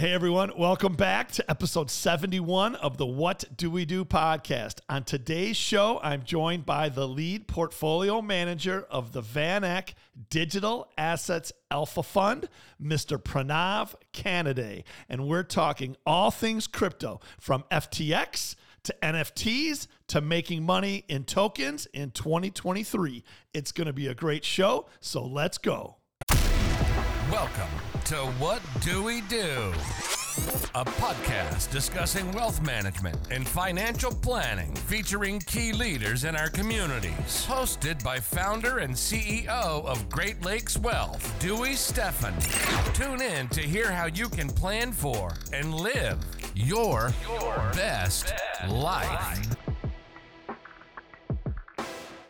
Hey everyone, welcome back to episode 71 of the What Do We Do podcast. On today's show, I'm joined by the lead portfolio manager of the Van Eck Digital Assets Alpha Fund, Mr. Pranav Kanade. And we're talking all things crypto from FTX to NFTs to making money in tokens in 2023. It's going to be a great show, so let's go. Welcome to What Do We Do? A podcast discussing wealth management and financial planning featuring key leaders in our communities. Hosted by founder and CEO of Great Lakes Wealth, Dewey Steffen. Tune in to hear how you can plan for and live your, your best, best life. life.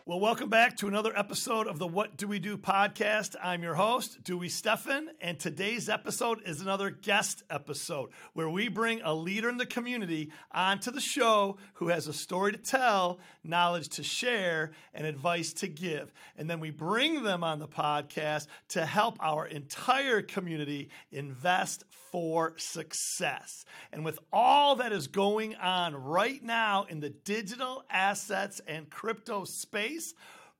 Well, welcome back to another episode of the What Do We Do podcast. I'm your host, Dewey Steffen, and today's episode is another guest episode where we bring a leader in the community onto the show who has a story to tell, knowledge to share, and advice to give. And then we bring them on the podcast to help our entire community invest for success. And with all that is going on right now in the digital assets and crypto space,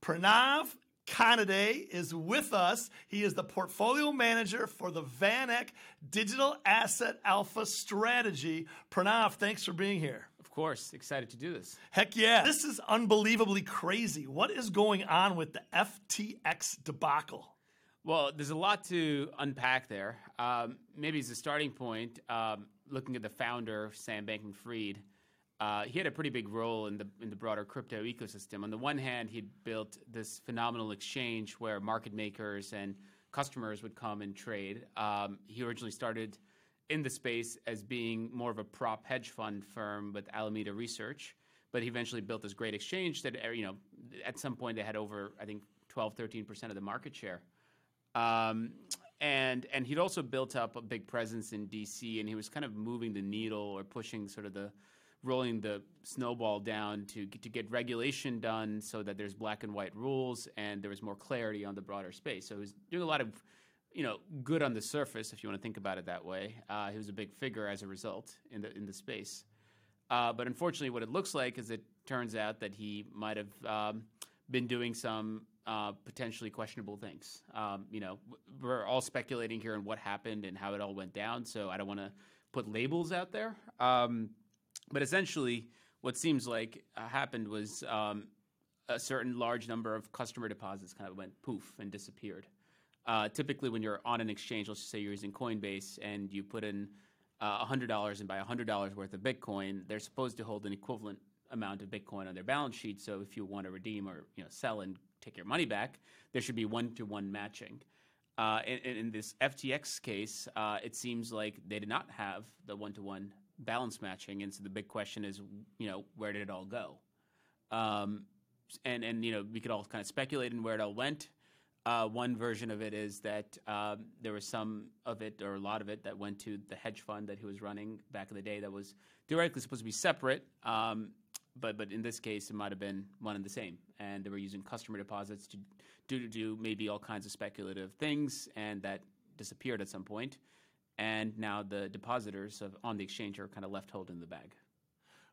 Pranav Kanade is with us. He is the portfolio manager for the Van Eck Digital Asset Alpha Strategy. Pranav, thanks for being here. Of course, excited to do this. Heck yeah. This is unbelievably crazy. What is going on with the FTX debacle? Well, there's a lot to unpack there. Um, maybe as a starting point, um, looking at the founder, Sam Bankman Fried, uh, he had a pretty big role in the in the broader crypto ecosystem. On the one hand, he'd built this phenomenal exchange where market makers and customers would come and trade. Um, he originally started in the space as being more of a prop hedge fund firm with Alameda Research, but he eventually built this great exchange that uh, you know at some point they had over I think 12, 13 percent of the market share. Um, and and he'd also built up a big presence in DC, and he was kind of moving the needle or pushing sort of the rolling the snowball down to to get regulation done so that there's black and white rules and there was more clarity on the broader space. So he was doing a lot of you know good on the surface if you want to think about it that way. Uh, he was a big figure as a result in the in the space. Uh, but unfortunately, what it looks like is it turns out that he might have um, been doing some uh, potentially questionable things. Um, you know, we're all speculating here on what happened and how it all went down, so I don't want to put labels out there. Um, but essentially, what seems like uh, happened was um, a certain large number of customer deposits kind of went poof and disappeared. Uh, typically, when you're on an exchange, let's just say you're using Coinbase and you put in uh, $100 and buy $100 worth of Bitcoin, they're supposed to hold an equivalent amount of Bitcoin on their balance sheet. So if you want to redeem or you know sell and take your money back, there should be one to one matching. Uh, in, in, this FTX case, uh, it seems like they did not have the one to one balance matching, and so the big question is, you know, where did it all go? Um, and and you know, we could all kind of speculate in where it all went. Uh, one version of it is that um, there was some of it, or a lot of it, that went to the hedge fund that he was running back in the day. That was theoretically supposed to be separate, um, but but in this case, it might have been one and the same. And they were using customer deposits to do to do maybe all kinds of speculative things, and that disappeared at some point and now the depositors of, on the exchange are kind of left holding the bag.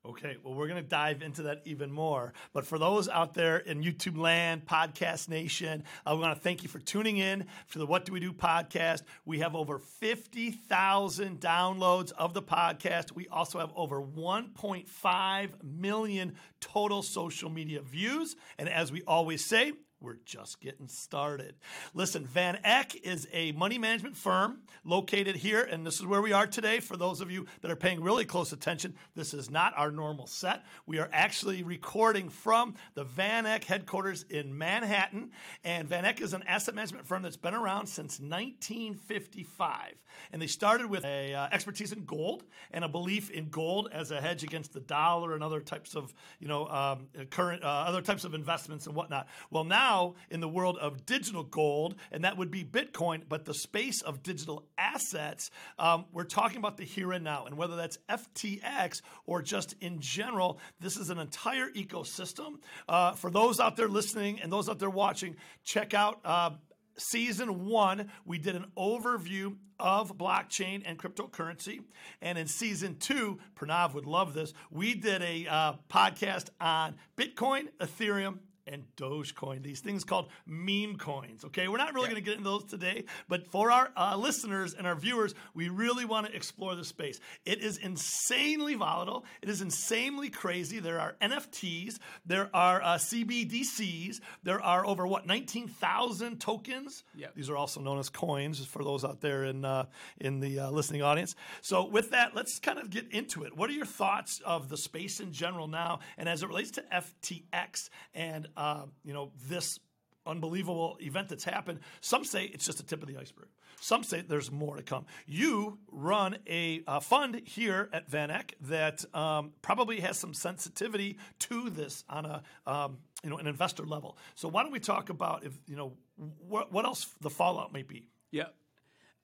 Okay, well, we're going to dive into that even more. But for those out there in YouTube land, Podcast Nation, I want to thank you for tuning in for the What Do We Do podcast. We have over 50,000 downloads of the podcast. We also have over 1.5 million total social media views. And as we always say, we're just getting started. Listen, Van Eck is a money management firm located here, and this is where we are today. For those of you that are paying really close attention, this is not our normal set. We are actually recording from the Van Eck headquarters in Manhattan. And Van Eck is an asset management firm that's been around since 1955. And they started with a uh, expertise in gold and a belief in gold as a hedge against the dollar and other types of, you know, um, current, uh, other types of investments and whatnot. Well, now now in the world of digital gold, and that would be Bitcoin, but the space of digital assets, um, we're talking about the here and now. And whether that's FTX or just in general, this is an entire ecosystem. Uh, for those out there listening and those out there watching, check out. Uh, season one, we did an overview of blockchain and cryptocurrency. And in season two, Pranav would love this, we did a uh, podcast on Bitcoin, Ethereum, and Dogecoin, these things called meme coins. Okay, we're not really Yeah. going to get into those today, but for our uh, listeners and our viewers, we really want to explore the space. It is insanely volatile. It is insanely crazy. There are NFTs, there are uh, CBDCs, there are over what 19,000 tokens. Yep. These are also known as coins for those out there in uh, in the uh, listening audience. So with that, let's kind of get into it. What are your thoughts of the space in general now, and as it relates to FTX and uh, you know this unbelievable event that's happened? Some say it's just the tip of the iceberg. Some say there's more to come. You run a, uh fund here at Van Eck that um, probably has some sensitivity to this on a um, you know an investor level. So why don't we talk about if you know what, what else the fallout may be? Yeah.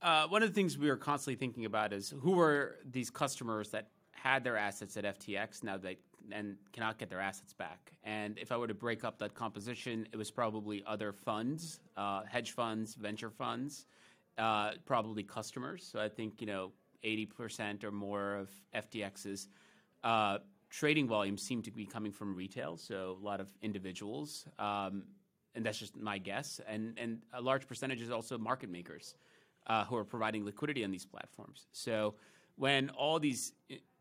Uh, one of the things we are constantly thinking about is who are these customers that had their assets at FTX now they and cannot get their assets back. And if I were to break up that composition, it was probably other funds, uh, hedge funds, venture funds, uh, probably customers. So I think you know eighty percent or more of FTX's uh, trading volume seem to be coming from retail. So a lot of individuals. Um, and that's just my guess. And and a large percentage is also market makers uh, who are providing liquidity on these platforms. So when all these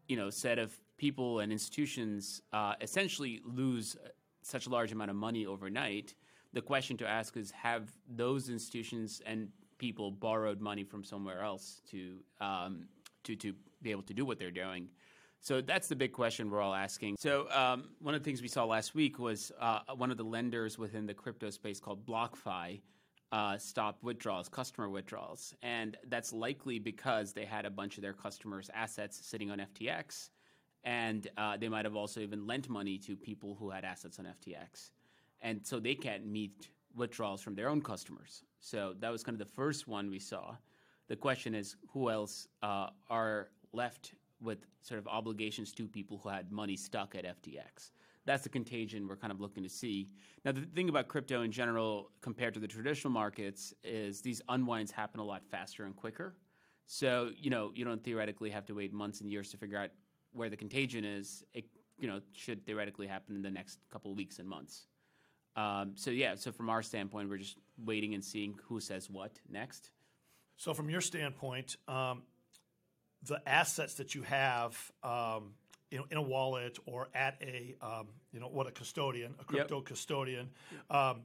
you know set of people and institutions uh, essentially lose such a large amount of money overnight, the question to ask is: Have those institutions and people borrowed money from somewhere else to um, to to be able to do what they're doing? So that's the big question we're all asking. So um, one of the things we saw last week was uh, one of the lenders within the crypto space called BlockFi uh, stopped withdrawals, customer withdrawals, and that's likely because they had a bunch of their customers' assets sitting on FTX, and uh, they might have also even lent money to people who had assets on FTX, and so they can't meet withdrawals from their own customers. So that was kind of the first one we saw. The question is, who else uh, are left with sort of obligations to people who had money stuck at FTX? That's the contagion we're kind of looking to see. Now, the thing about crypto in general, compared to the traditional markets, is these unwinds happen a lot faster and quicker. So, you know, you don't theoretically have to wait months and years to figure out where the contagion is. It, you know, should theoretically happen in the next couple of weeks and months. Um, so, yeah, so from our standpoint, we're just waiting and seeing who says what next. So, from your standpoint, um, the assets that you have um, you know, in a wallet or at a um, you know what a custodian, a crypto custodian, um,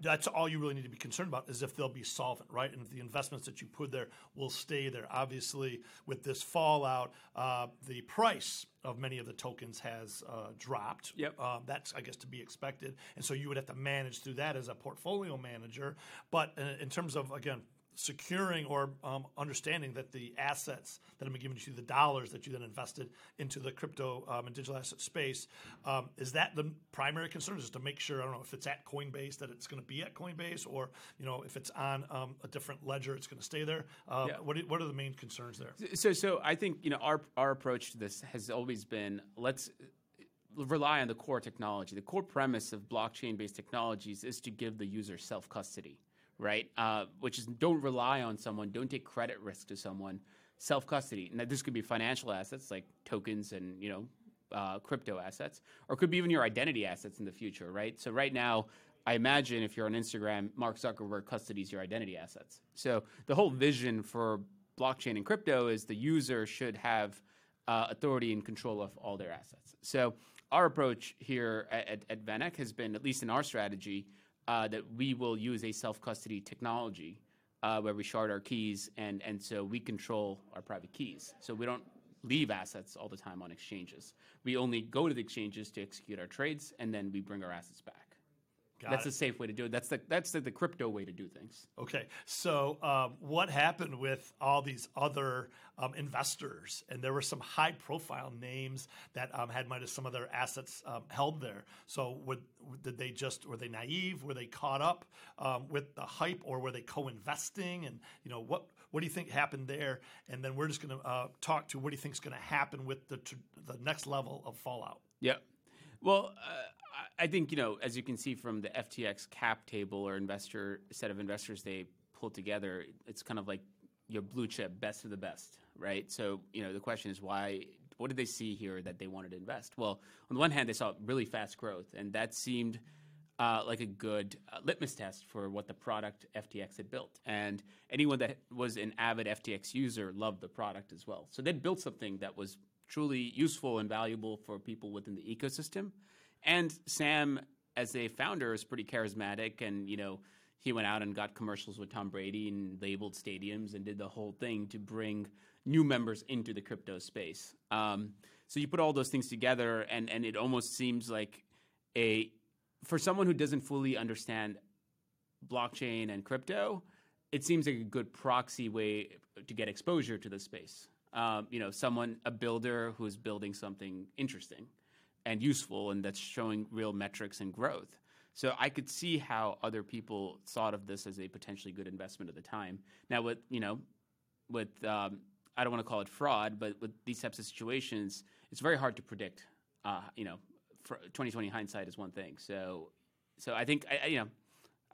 that's all you really need to be concerned about is if they'll be solvent, right? And if the investments that you put there will stay there. Obviously, with this fallout, uh, the price of many of the tokens has uh, dropped. Yep. Um, that's, I guess, to be expected. And so you would have to manage through that as a portfolio manager. But uh, in terms of, again, securing or um, understanding that the assets that have been given to you, the dollars that you then invested into the crypto um, and digital asset space, um, is that the primary concern? Is to make sure I don't know if it's at Coinbase that it's going to be at Coinbase, or you know if it's on um, a different ledger, it's going to stay there. Um, Yeah. What are, what are the main concerns there? So, so I think you know our our approach to this has always been let's rely on the core technology. The core premise of blockchain-based technologies is to give the user self-custody, right? Uh, which is don't rely on someone, don't take credit risk to someone. Self-custody. Now, this could be financial assets like tokens and you know uh, crypto assets, or could be even your identity assets in the future, right? So right now. I imagine if you're on Instagram, Mark Zuckerberg custodies your identity assets. So the whole vision for blockchain and crypto is the user should have uh, authority and control of all their assets. So our approach here at, at, at VanEck has been, at least in our strategy, that we will use a self-custody technology uh, where we shard our keys, and so we control our private keys. So we don't leave assets all the time on exchanges. We only go to the exchanges to execute our trades, and then we bring our assets back. Got that's it. a safe way to do it. That's the that's the, the crypto way to do things. Okay, so um, what happened with all these other um, investors? And there were some high-profile names that um, had might have some of their assets um, held there. So, would, did they just were they naive? Were they caught up um, with the hype, or were they co-investing? And you know what what do you think happened there? And then we're just going to uh, talk to what do you think is going to happen with the tr- the next level of fallout. Yeah. Well, uh, I think you know, as you can see from the FTX cap table or investor set of investors they pulled together, it's kind of like your blue chip, best of the best, right? So you know, the question is why? What did they see here that they wanted to invest? Well, on the one hand, they saw really fast growth, and that seemed uh, like a good uh, litmus test for what the product FTX had built. And anyone that was an avid FTX user loved the product as well. So they'd built something that was truly useful and valuable for people within the ecosystem. And Sam, as a founder, is pretty charismatic, and you know he went out and got commercials with Tom Brady and labeled stadiums and did the whole thing to bring new members into the crypto space. Um, so you put all those things together, and and it almost seems like a for someone who doesn't fully understand blockchain and crypto, it seems like a good proxy way to get exposure to the space. Um, you know, someone, a builder who's building something interesting and useful and that's showing real metrics and growth. So I could see how other people thought of this as a potentially good investment at the time. Now, with you know, with um, I don't want to call it fraud, but with these types of situations, it's very hard to predict. Uh, you know, 2020 hindsight is one thing. So, so I think I, you know,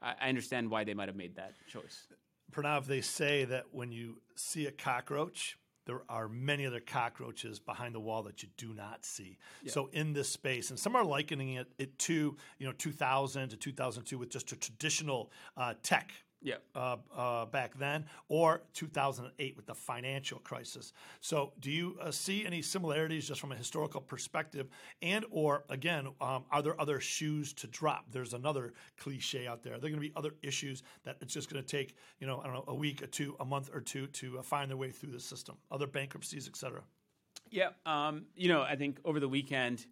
I, I understand why they might have made that choice. Pranav, they say that when you see a cockroach, there are many other cockroaches behind the wall that you do not see. Yeah. So in this space, and some are likening it, it to you know 2000 to 2002 with just a traditional uh, tech yeah. Uh, uh, back then, or 2008 with the financial crisis. So, do you uh, see any similarities just from a historical perspective, and or again, um, are there other shoes to drop? There's another cliche out there. Are there going to be other issues that it's just going to take, you know, I don't know, a week, or two, a month, or two to uh, find their way through the system? Other bankruptcies, et cetera. Yeah, um, you know, I think over the weekend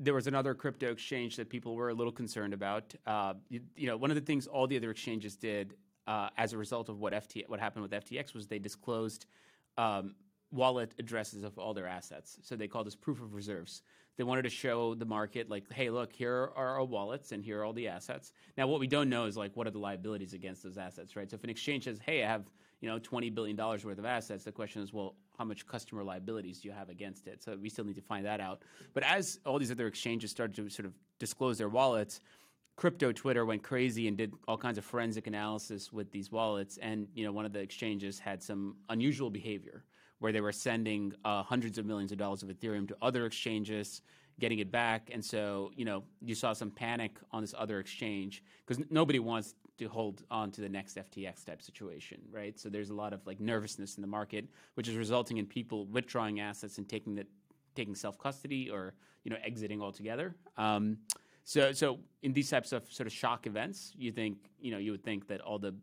there was another crypto exchange that people were a little concerned about. Uh, you, you, know, one of the things all the other exchanges did uh, as a result of what FT, what happened with FTX was they disclosed um, wallet addresses of all their assets. So they called this proof of reserves. They wanted to show the market, like, hey, look, here are our wallets and here are all the assets. Now, what we don't know is like, what are the liabilities against those assets, right? So if an exchange says, hey, I have you know twenty billion dollars worth of assets, the question is, well, how much customer liabilities do you have against it? So we still need to find that out. But as all these other exchanges started to sort of disclose their wallets, crypto Twitter went crazy and did all kinds of forensic analysis with these wallets. And you know, one of the exchanges had some unusual behavior where they were sending uh, hundreds of millions of dollars of Ethereum to other exchanges, getting it back. And so, you know, you saw some panic on this other exchange because n- nobody wants to hold on to the next FTX type situation, right? So there's a lot of like nervousness in the market, which is resulting in people withdrawing assets and taking the taking self custody or you know exiting altogether. Um, so so in these types of sort of shock events, you think you know you would think that all the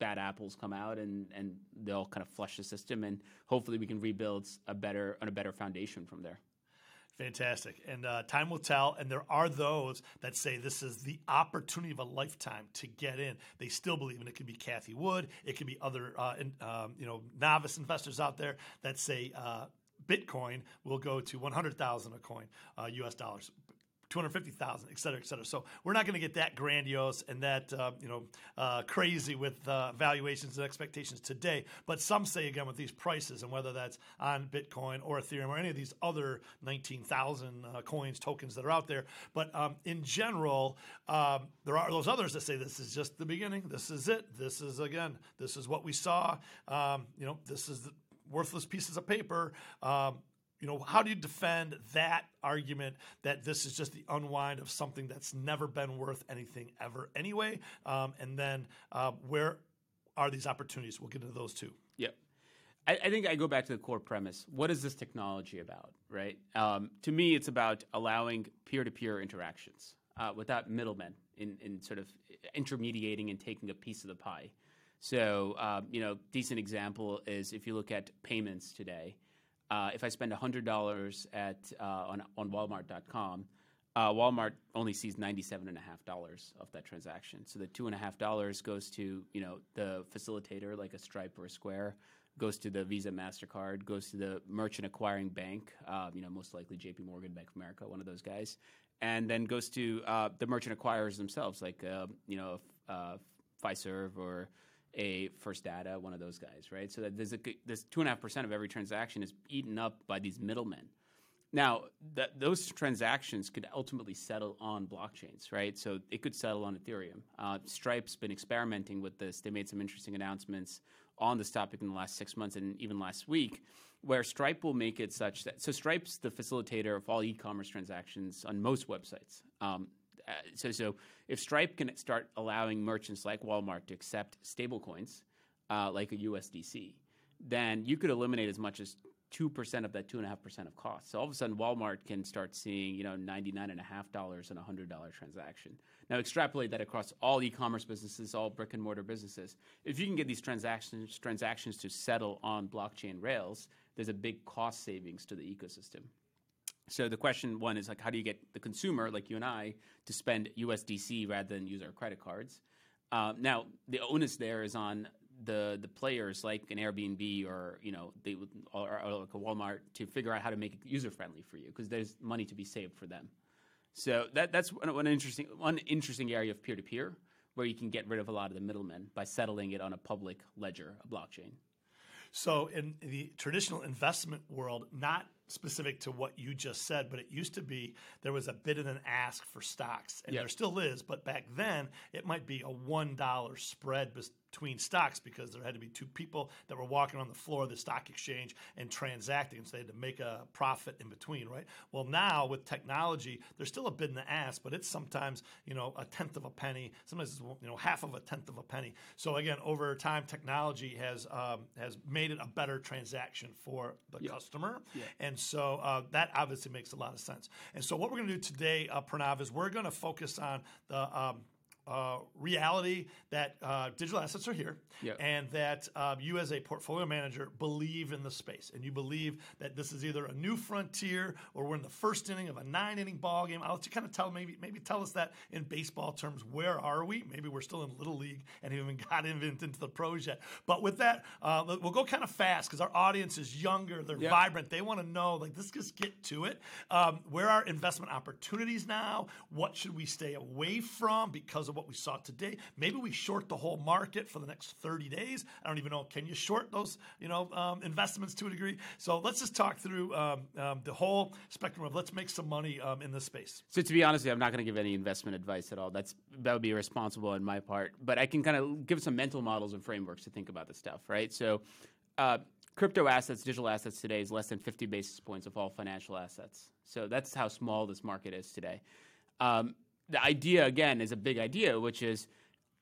bad apples come out and and they'll kind of flush the system and hopefully we can rebuild a better on a better foundation from there. Fantastic. And uh, time will tell. And there are those that say this is the opportunity of a lifetime to get in. They still believe, and it could be Cathie Wood, it could be other uh, in, um, you know novice investors out there that say uh, Bitcoin will go to 100,000 a coin, U.S. Uh, dollars. 250,000, et cetera, et cetera. So we're not going to get that grandiose and that, uh, you know, uh, crazy with uh, valuations and expectations today. But some say, again, with these prices and whether that's on Bitcoin or Ethereum or any of these other 19,000 uh, coins, tokens that are out there. But um, in general, um, there are those others that say this is just the beginning. This is it. This is, again, this is what we saw. Um, you know, this is worthless pieces of paper. Um, you know, how do you defend that argument that this is just the unwind of something that's never been worth anything ever anyway? Um, and then uh, where are these opportunities? We'll get into those too. Yep. I, I, think I go back to the core premise. What is this technology about, right? Um, to me, it's about allowing peer to peer interactions uh, without middlemen in, in sort of intermediating and taking a piece of the pie. So, um, you know, decent example is if you look at payments today, if I spend $100 at, uh, on, on Walmart.com, uh, Walmart only sees ninety-seven and a half dollars of that transaction. So the two and a half dollars goes to you know the facilitator, like a Stripe or a Square, goes to the Visa, Mastercard, goes to the merchant acquiring bank, um, you know most likely J.P. Morgan, Bank of America, one of those guys, and then goes to uh, the merchant acquirers themselves, like uh, you know uh, Fiserv or a First Data, one of those guys, right? So that there's a, this two and a half percent of every transaction is eaten up by these middlemen. Now, th- those transactions could ultimately settle on blockchains, right? So it could settle on Ethereum. Uh, Stripe's been experimenting with this. They made some interesting announcements on this topic in the last six months and even last week, where Stripe will make it such that so Stripe's the facilitator of all e-commerce transactions on most websites. Um, uh, so, so if Stripe can start allowing merchants like Walmart to accept stablecoins uh, like a USDC, then you could eliminate as much as two percent of that two and a half percent of cost. So all of a sudden, Walmart can start seeing you know ninety nine and a half dollars and a hundred dollar transaction. Now extrapolate that across all e-commerce businesses, all brick and mortar businesses. If you can get these transactions transactions to settle on blockchain rails, there's a big cost savings to the ecosystem. So the question one is like, how do you get the consumer, like you and I, to spend USDC rather than use our credit cards? Uh, now the onus there is on the the players like an Airbnb or you know they or, or like a Walmart to figure out how to make it user friendly for you because there's money to be saved for them. So that that's one, one interesting one interesting area of peer to peer where you can get rid of a lot of the middlemen by settling it on a public ledger, a blockchain. So in the traditional investment world, not specific to what you just said, but it used to be there was a bid and an ask for stocks, and yep. there still is. But back then, it might be a one dollar spread between stocks because there had to be two people that were walking on the floor of the stock exchange and transacting, so they had to make a profit in between, right? Well, now with technology, there's still a bid in the ass, but it's sometimes you know a tenth of a penny, sometimes it's you know half of a tenth of a penny. So again, over time, technology has um, has made it a better transaction for the customer, and so uh, that obviously makes a lot of sense. And so what we're going to do today, uh, Pranav, is we're going to focus on the um, uh, reality that uh, digital assets are here yep. and that um, you as a portfolio manager believe in the space and you believe that this is either a new frontier or we're in the first inning of a nine inning ball game. I'll let you kind of tell maybe maybe tell us that in baseball terms. Where are we? Maybe we're still in little league and haven't even got into the pros yet. But with that, uh, we'll go kind of fast because our audience is younger. They're yep. vibrant. They want to know like let's just get to it. Um, where are investment opportunities now? What should we stay away from because of of what we saw today. Maybe we short the whole market for the next 30 days. I don't even know. Can you short those, you know, um, investments to a degree? So let's just talk through um, um, the whole spectrum of let's make some money um, in this space. So to be honest, I'm not going to give any investment advice at all. That's that would be irresponsible on my part. But I can kind of give some mental models and frameworks to think about this stuff, right? So. Uh, crypto assets, digital assets today is less than 50 basis points of all financial assets. So that's how small this market is today. Um, the idea again is a big idea, which is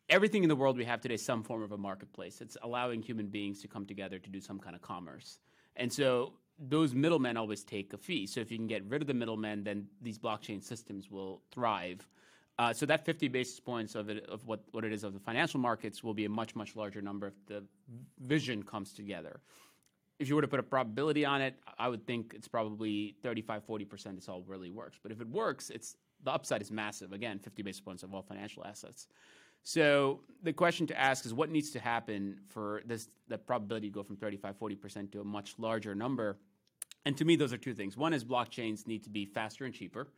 everything in the world we have today is some form of a marketplace. It's allowing human beings to come together to do some kind of commerce. And so those middlemen always take a fee. So if you can get rid of the middlemen, then these blockchain systems will thrive. Uh, so that 50 basis points of it, of what, what it is of the financial markets will be a much much larger number if the vision comes together. If you were to put a probability on it, I would think it's probably 35 40% this all really works. But if it works, it's the upside is massive. Again, 50 basis points of all financial assets. So the question to ask is what needs to happen for this the probability to go from 35 40% to a much larger number? And to me those are two things. One is blockchains need to be faster and cheaper.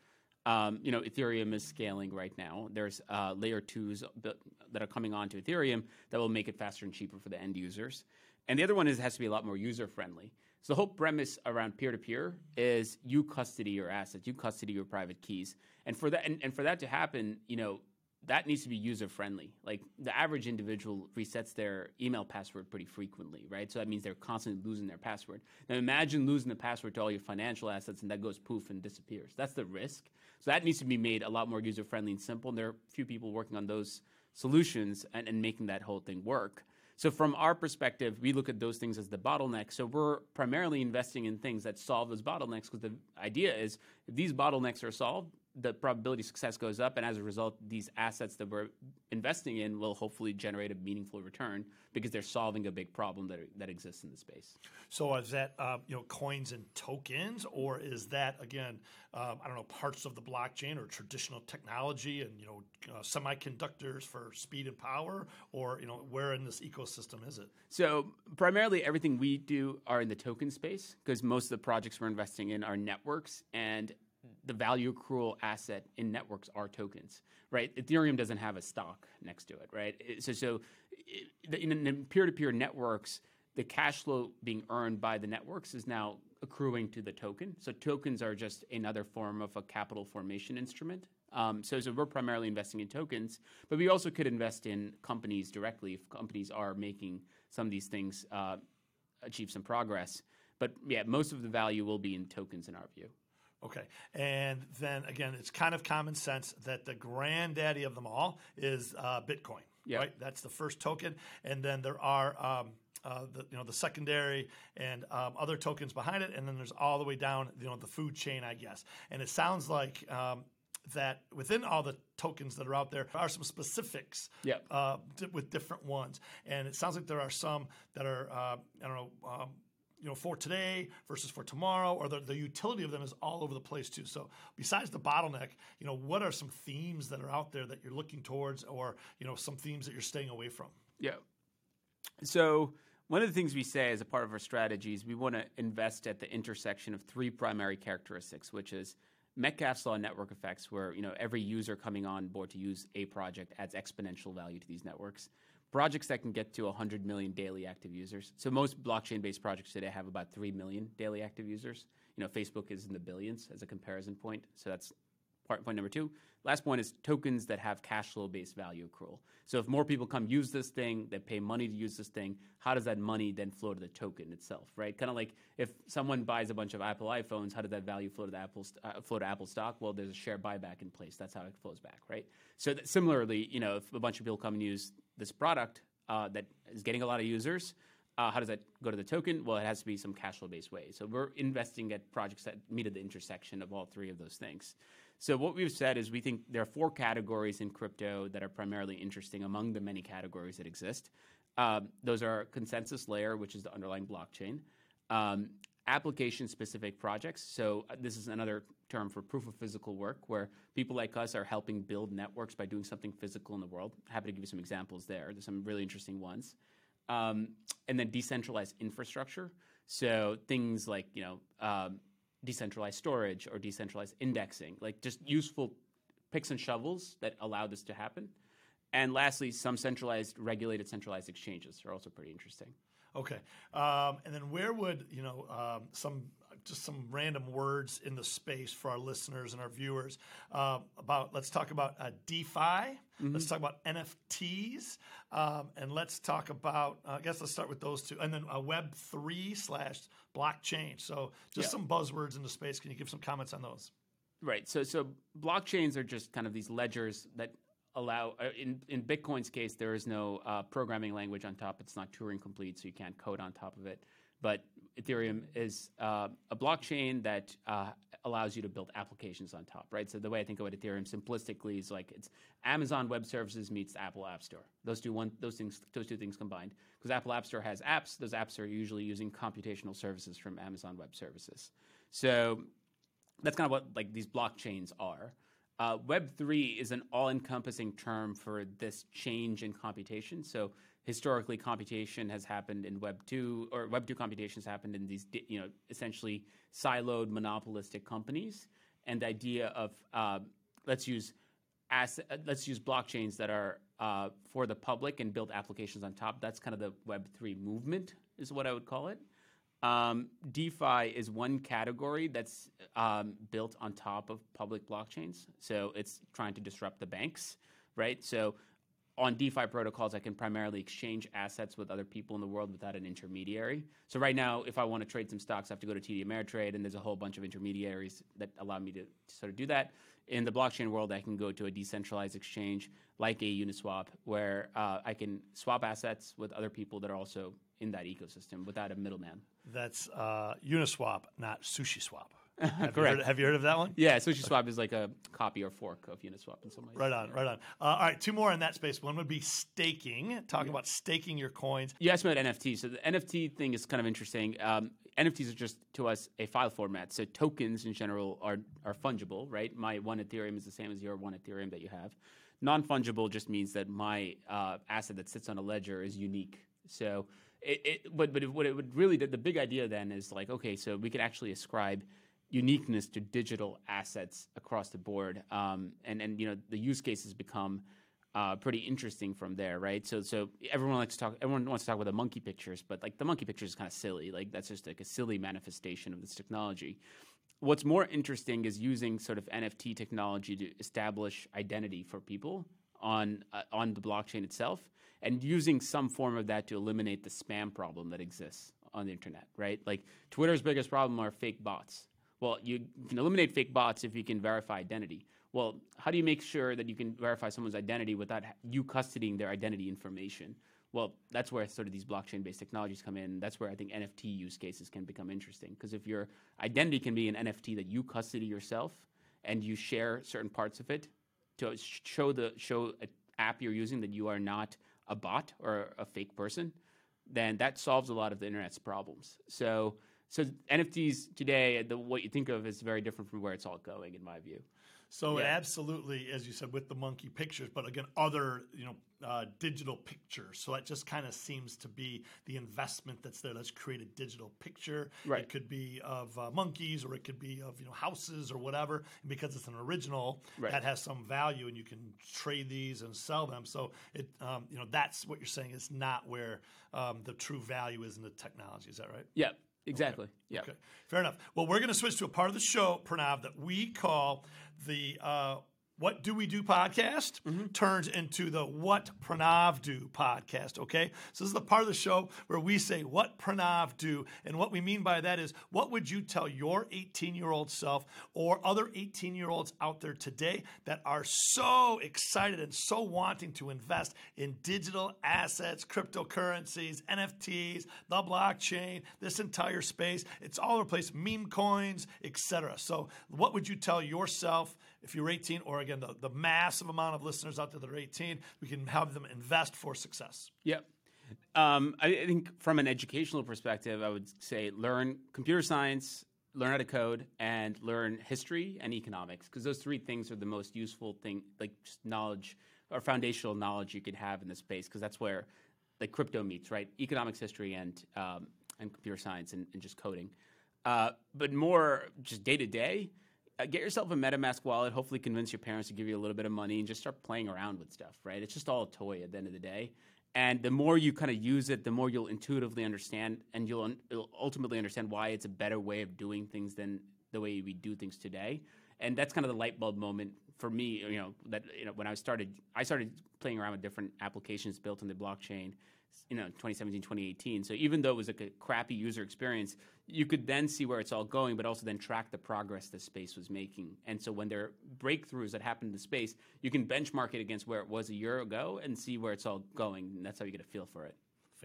Um, you know, Ethereum is scaling right now. There's uh, layer twos that are coming onto Ethereum that will make it faster and cheaper for the end users. And the other one is it has to be a lot more user friendly. So the whole premise around peer-to-peer is you custody your assets, you custody your private keys. And for that and, and for that to happen, you know, that needs to be user friendly. Like the average individual resets their email password pretty frequently, right? So that means they're constantly losing their password. Now imagine losing the password to all your financial assets and that goes poof and disappears. That's the risk. So that needs to be made a lot more user friendly and simple. And there are a few people working on those solutions and, and making that whole thing work. So from our perspective, we look at those things as the bottleneck. So we're primarily investing in things that solve those bottlenecks because the idea is if these bottlenecks are solved, the probability of success goes up, and as a result, these assets that we're investing in will hopefully generate a meaningful return because they're solving a big problem that, that exists in the space. So, is that uh, you know coins and tokens, or is that again, um, I don't know, parts of the blockchain or traditional technology and you know uh, semiconductors for speed and power, or you know where in this ecosystem is it? So, primarily everything we do are in the token space because most of the projects we're investing in are networks and the value accrual asset in networks are tokens, right? Ethereum doesn't have a stock next to it, right? So, so in peer-to-peer networks, the cash flow being earned by the networks is now accruing to the token. So tokens are just another form of a capital formation instrument. Um, so, so we're primarily investing in tokens, but we also could invest in companies directly if companies are making some of these things uh, achieve some progress. But yeah, most of the value will be in tokens in our view. Okay. And then again, it's kind of common sense that the granddaddy of them all is uh, Bitcoin. Yeah. Right. That's the first token, and then there are. Um, uh, the, you know the secondary and um, other tokens behind it, and then there's all the way down you know the food chain, I guess. And it sounds like um, that within all the tokens that are out there there are some specifics Yep. uh, di- with different ones. And it sounds like there are some that are, uh, I don't know, um, you know, for today versus for tomorrow, or the, the utility of them is all over the place too. So besides the bottleneck, you know, what are some themes that are out there that you're looking towards, or you know, some themes that you're staying away from? Yeah. So one of the things we say as a part of our strategy is we want to invest at the intersection of three primary characteristics, which is Metcalfe's law network effects, where you know every user coming on board to use a project adds exponential value to these networks. Projects that can get to 100 million daily active users. So most blockchain-based projects today have about 3 million daily active users. You know, Facebook is in the billions as a comparison point. So that's part point number two. Last point is tokens that have cash flow based value accrual. So if more people come use this thing, they pay money to use this thing, how does that money then flow to the token itself, right? Kind of like if someone buys a bunch of Apple iPhones, how does that value flow to the Apple uh, flow to Apple stock? Well, there's a share buyback in place. That's how it flows back, right? So similarly, you know, if a bunch of people come and use this product uh, that is getting a lot of users, uh, how does that go to the token? Well, it has to be some cash flow based way. So we're investing at projects that meet at the intersection of all three of those things. So what we've said is we think there are four categories in crypto that are primarily interesting among the many categories that exist. Um, those are consensus layer, which is the underlying blockchain, um, application specific projects. So uh, this is another term for proof of physical work, where people like us are helping build networks by doing something physical in the world. Happy to give you some examples there. There's some really interesting ones. Um, and then decentralized infrastructure. So things like you know um, decentralized storage or decentralized indexing, like just useful picks and shovels that allow this to happen. And lastly, some centralized, regulated, centralized exchanges are also pretty interesting. Okay, um, and then where would you know um, some just some random words in the space for our listeners and our viewers uh, about? Let's talk about uh, DeFi. Let's talk about NFTs, um, and let's talk about. Uh, I guess let's start with those two, and then uh, Web three slash blockchain. So just Yeah. some buzzwords in the space. Can you give some comments on those? Right. So so blockchains are just kind of these ledgers that allow. Uh, in in Bitcoin's case, there is no uh, programming language on top. It's not Turing complete, so you can't code on top of it. But Ethereum is uh, a blockchain that uh, allows you to build applications on top, right? So the way I think about Ethereum simplistically is like it's Amazon Web Services meets Apple App Store. Those two one those things those two things combined because Apple App Store has apps. Those apps are usually using computational services from Amazon Web Services. So that's kind of what like these blockchains are. Uh, Web three is an all-encompassing term for this change in computation. So historically, computation has happened in Web two, or Web two computation has happened in these you know essentially siloed monopolistic companies. And the idea of uh, let's use let's use blockchains that are uh, for the public and build applications on top. That's kind of the Web three movement, is what I would call it. Um, DeFi is one category that's um, built on top of public blockchains. So it's trying to disrupt the banks, right? So on DeFi protocols, I can primarily exchange assets with other people in the world without an intermediary. So right now, if I want to trade some stocks, I have to go to TD Ameritrade, and there's a whole bunch of intermediaries that allow me to, to sort of do that. In the blockchain world, I can go to a decentralized exchange like a Uniswap, where uh, I can swap assets with other people that are also in that ecosystem without a middleman. That's uh, Uniswap, not SushiSwap. Have You Correct. heard, have you heard of that one? Yeah, SushiSwap is like a copy or fork of Uniswap in some ways. Right on, right on. Uh, all right, two more in that space. One would be staking. Talking about staking your coins. You asked me about NFTs. So the NFT thing is kind of interesting. Um, NFTs are just to us a file format. So tokens in general are are fungible, right? My one Ethereum is the same as your one Ethereum that you have. Non fungible just means that my uh, asset that sits on a ledger is unique. So, it, it but but it, what it would really the big idea then is like okay, so we could actually ascribe uniqueness to digital assets across the board, um, and and you know the use cases become uh, pretty interesting from there, right? So, so everyone likes to talk. Everyone wants to talk about the monkey pictures, but like the monkey pictures is kind of silly. Like that's just like a silly manifestation of this technology. What's more interesting is using sort of NFT technology to establish identity for people on uh, on the blockchain itself, and using some form of that to eliminate the spam problem that exists on the internet, right? Like Twitter's biggest problem are fake bots. Well, you can eliminate fake bots if you can verify identity well, how do you make sure that you can verify someone's identity without you custodying their identity information? Well, that's where sort of these blockchain-based technologies come in. That's where I think NFT use cases can become interesting because if your identity can be an NFT that you custody yourself and you share certain parts of it to show the show an app you're using that you are not a bot or a fake person, then that solves a lot of the internet's problems. So, so NFTs today, the, what you think of is very different from where it's all going, in my view. So yeah. absolutely, as you said, with the monkey pictures, but again, other you know uh, digital pictures. So that just kind of seems to be the investment that's there. Let's create a digital picture. Right. It could be of uh, monkeys, or it could be of you know houses or whatever. And because it's an original, right. that has some value, and you can trade these and sell them. So it um, you know that's what you're saying is not where um, the true value is in the technology. Is that right? Yeah. Exactly. Okay. Yeah. Okay. Fair enough. Well, we're going to switch to a part of the show, Pranav, that we call the uh, what Do We Do podcast mm-hmm. turns into the What Pranav Do podcast, okay? So this is the part of the show where we say what Pranav do. And what we mean by that is what would you tell your 18 year old self or other 18 year olds out there today that are so excited and so wanting to invest in digital assets, cryptocurrencies, NFTs, the blockchain, this entire space? It's all over the place, meme coins, etc. So what would you tell yourself? If you're 18, or again, the, the massive amount of listeners out there that are 18, we can have them invest for success. Yep. Um, I, I think from an educational perspective, I would say learn computer science, learn how to code, and learn history and economics, because those three things are the most useful thing, like just knowledge or foundational knowledge you could have in this space, because that's where like crypto meets, right? Economics, history, and um, and computer science, and, and just coding. Uh, but more just day to day, Uh, get yourself a MetaMask wallet. Hopefully, convince your parents to give you a little bit of money and just start playing around with stuff. Right? It's just all a toy at the end of the day. And the more you kind of use it, the more you'll intuitively understand, and you'll, un- you'll ultimately understand why it's a better way of doing things than the way we do things today. And that's kind of the light bulb moment for me. You know that you know when I started, I started playing around with different applications built in the blockchain you know 2017 2018 so even though it was like a crappy user experience you could then see where it's all going but also then track the progress the space was making. And so when there are breakthroughs that happen in the space you can benchmark it against where it was a year ago and see where it's all going. And that's how you get a feel for it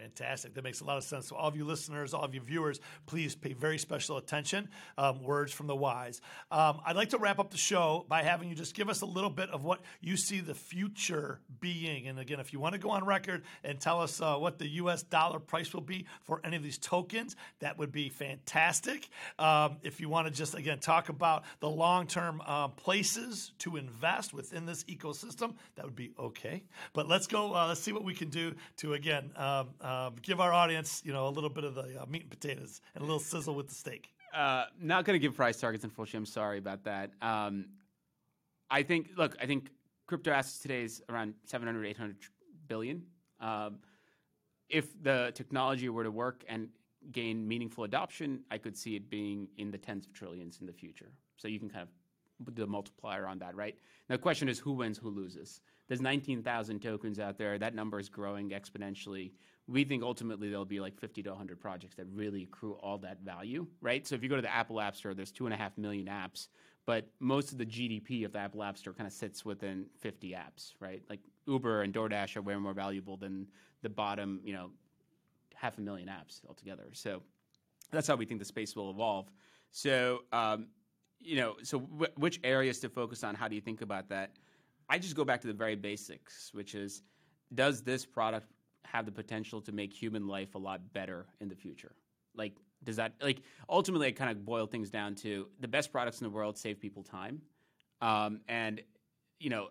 Fantastic. That makes a lot of sense. So, all of you listeners, all of you viewers, please pay very special attention. Um, words from the wise. Um, I'd like to wrap up the show by having you just give us a little bit of what you see the future being. And again, if you want to go on record and tell us uh, what the US dollar price will be for any of these tokens, that would be fantastic. Um, if you want to just, again, talk about the long term uh, places to invest within this ecosystem, that would be okay. But let's go, uh, let's see what we can do to, again, um, give our audience, you know, a little bit of the uh, meat and potatoes and a little sizzle with the steak. Uh, not going to give price targets, unfortunately. I'm sorry about that. Um, I think, look, I think crypto assets today is around 700, 800 billion. Um, if the technology were to work and gain meaningful adoption, I could see it being in the tens of trillions in the future. So you can kind of put the multiplier on that, right? Now, the question is who wins, who loses. There's 19,000 tokens out there. That number is growing exponentially we think ultimately there'll be like 50 to 100 projects that really accrue all that value, right? So if you go to the Apple App Store, there's two and a half million apps, but most of the GDP of the Apple App Store kind of sits within 50 apps, right? Like Uber and DoorDash are way more valuable than the bottom, you know, half a million apps altogether. So that's how we think the space will evolve. So, um, you know, so w- which areas to focus on? How do you think about that? I just go back to the very basics, which is does this product have the potential to make human life a lot better in the future? Like, does that like ultimately I kind of boil things down to the best products in the world save people time, um, and you know,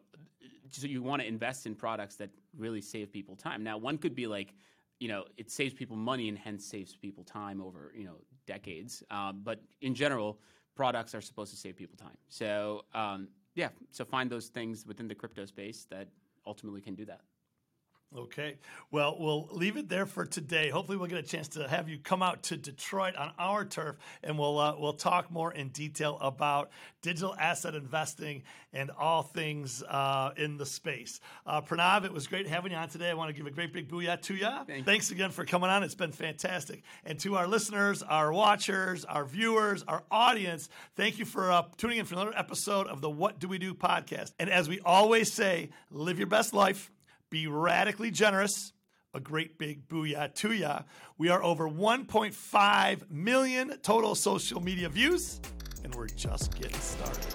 so you want to invest in products that really save people time. Now, one could be like, you know, it saves people money and hence saves people time over you know decades. Um, but in general, products are supposed to save people time. So um, yeah, so find those things within the crypto space that ultimately can do that. Okay. Well, we'll leave it there for today. Hopefully, we'll get a chance to have you come out to Detroit on our turf, and we'll uh, we'll talk more in detail about digital asset investing and all things uh, in the space. Uh, Pranav, it was great having you on today. I want to give a great big booyah to you. Thank Thanks again for coming on. It's been fantastic. And to our listeners, our watchers, our viewers, our audience, thank you for uh, tuning in for another episode of the What Do We Do podcast. And as we always say, live your best life be radically generous. A great big booyah to ya. We are over 1.5 million total social media views, and we're just getting started.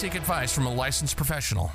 seek advice from a licensed professional.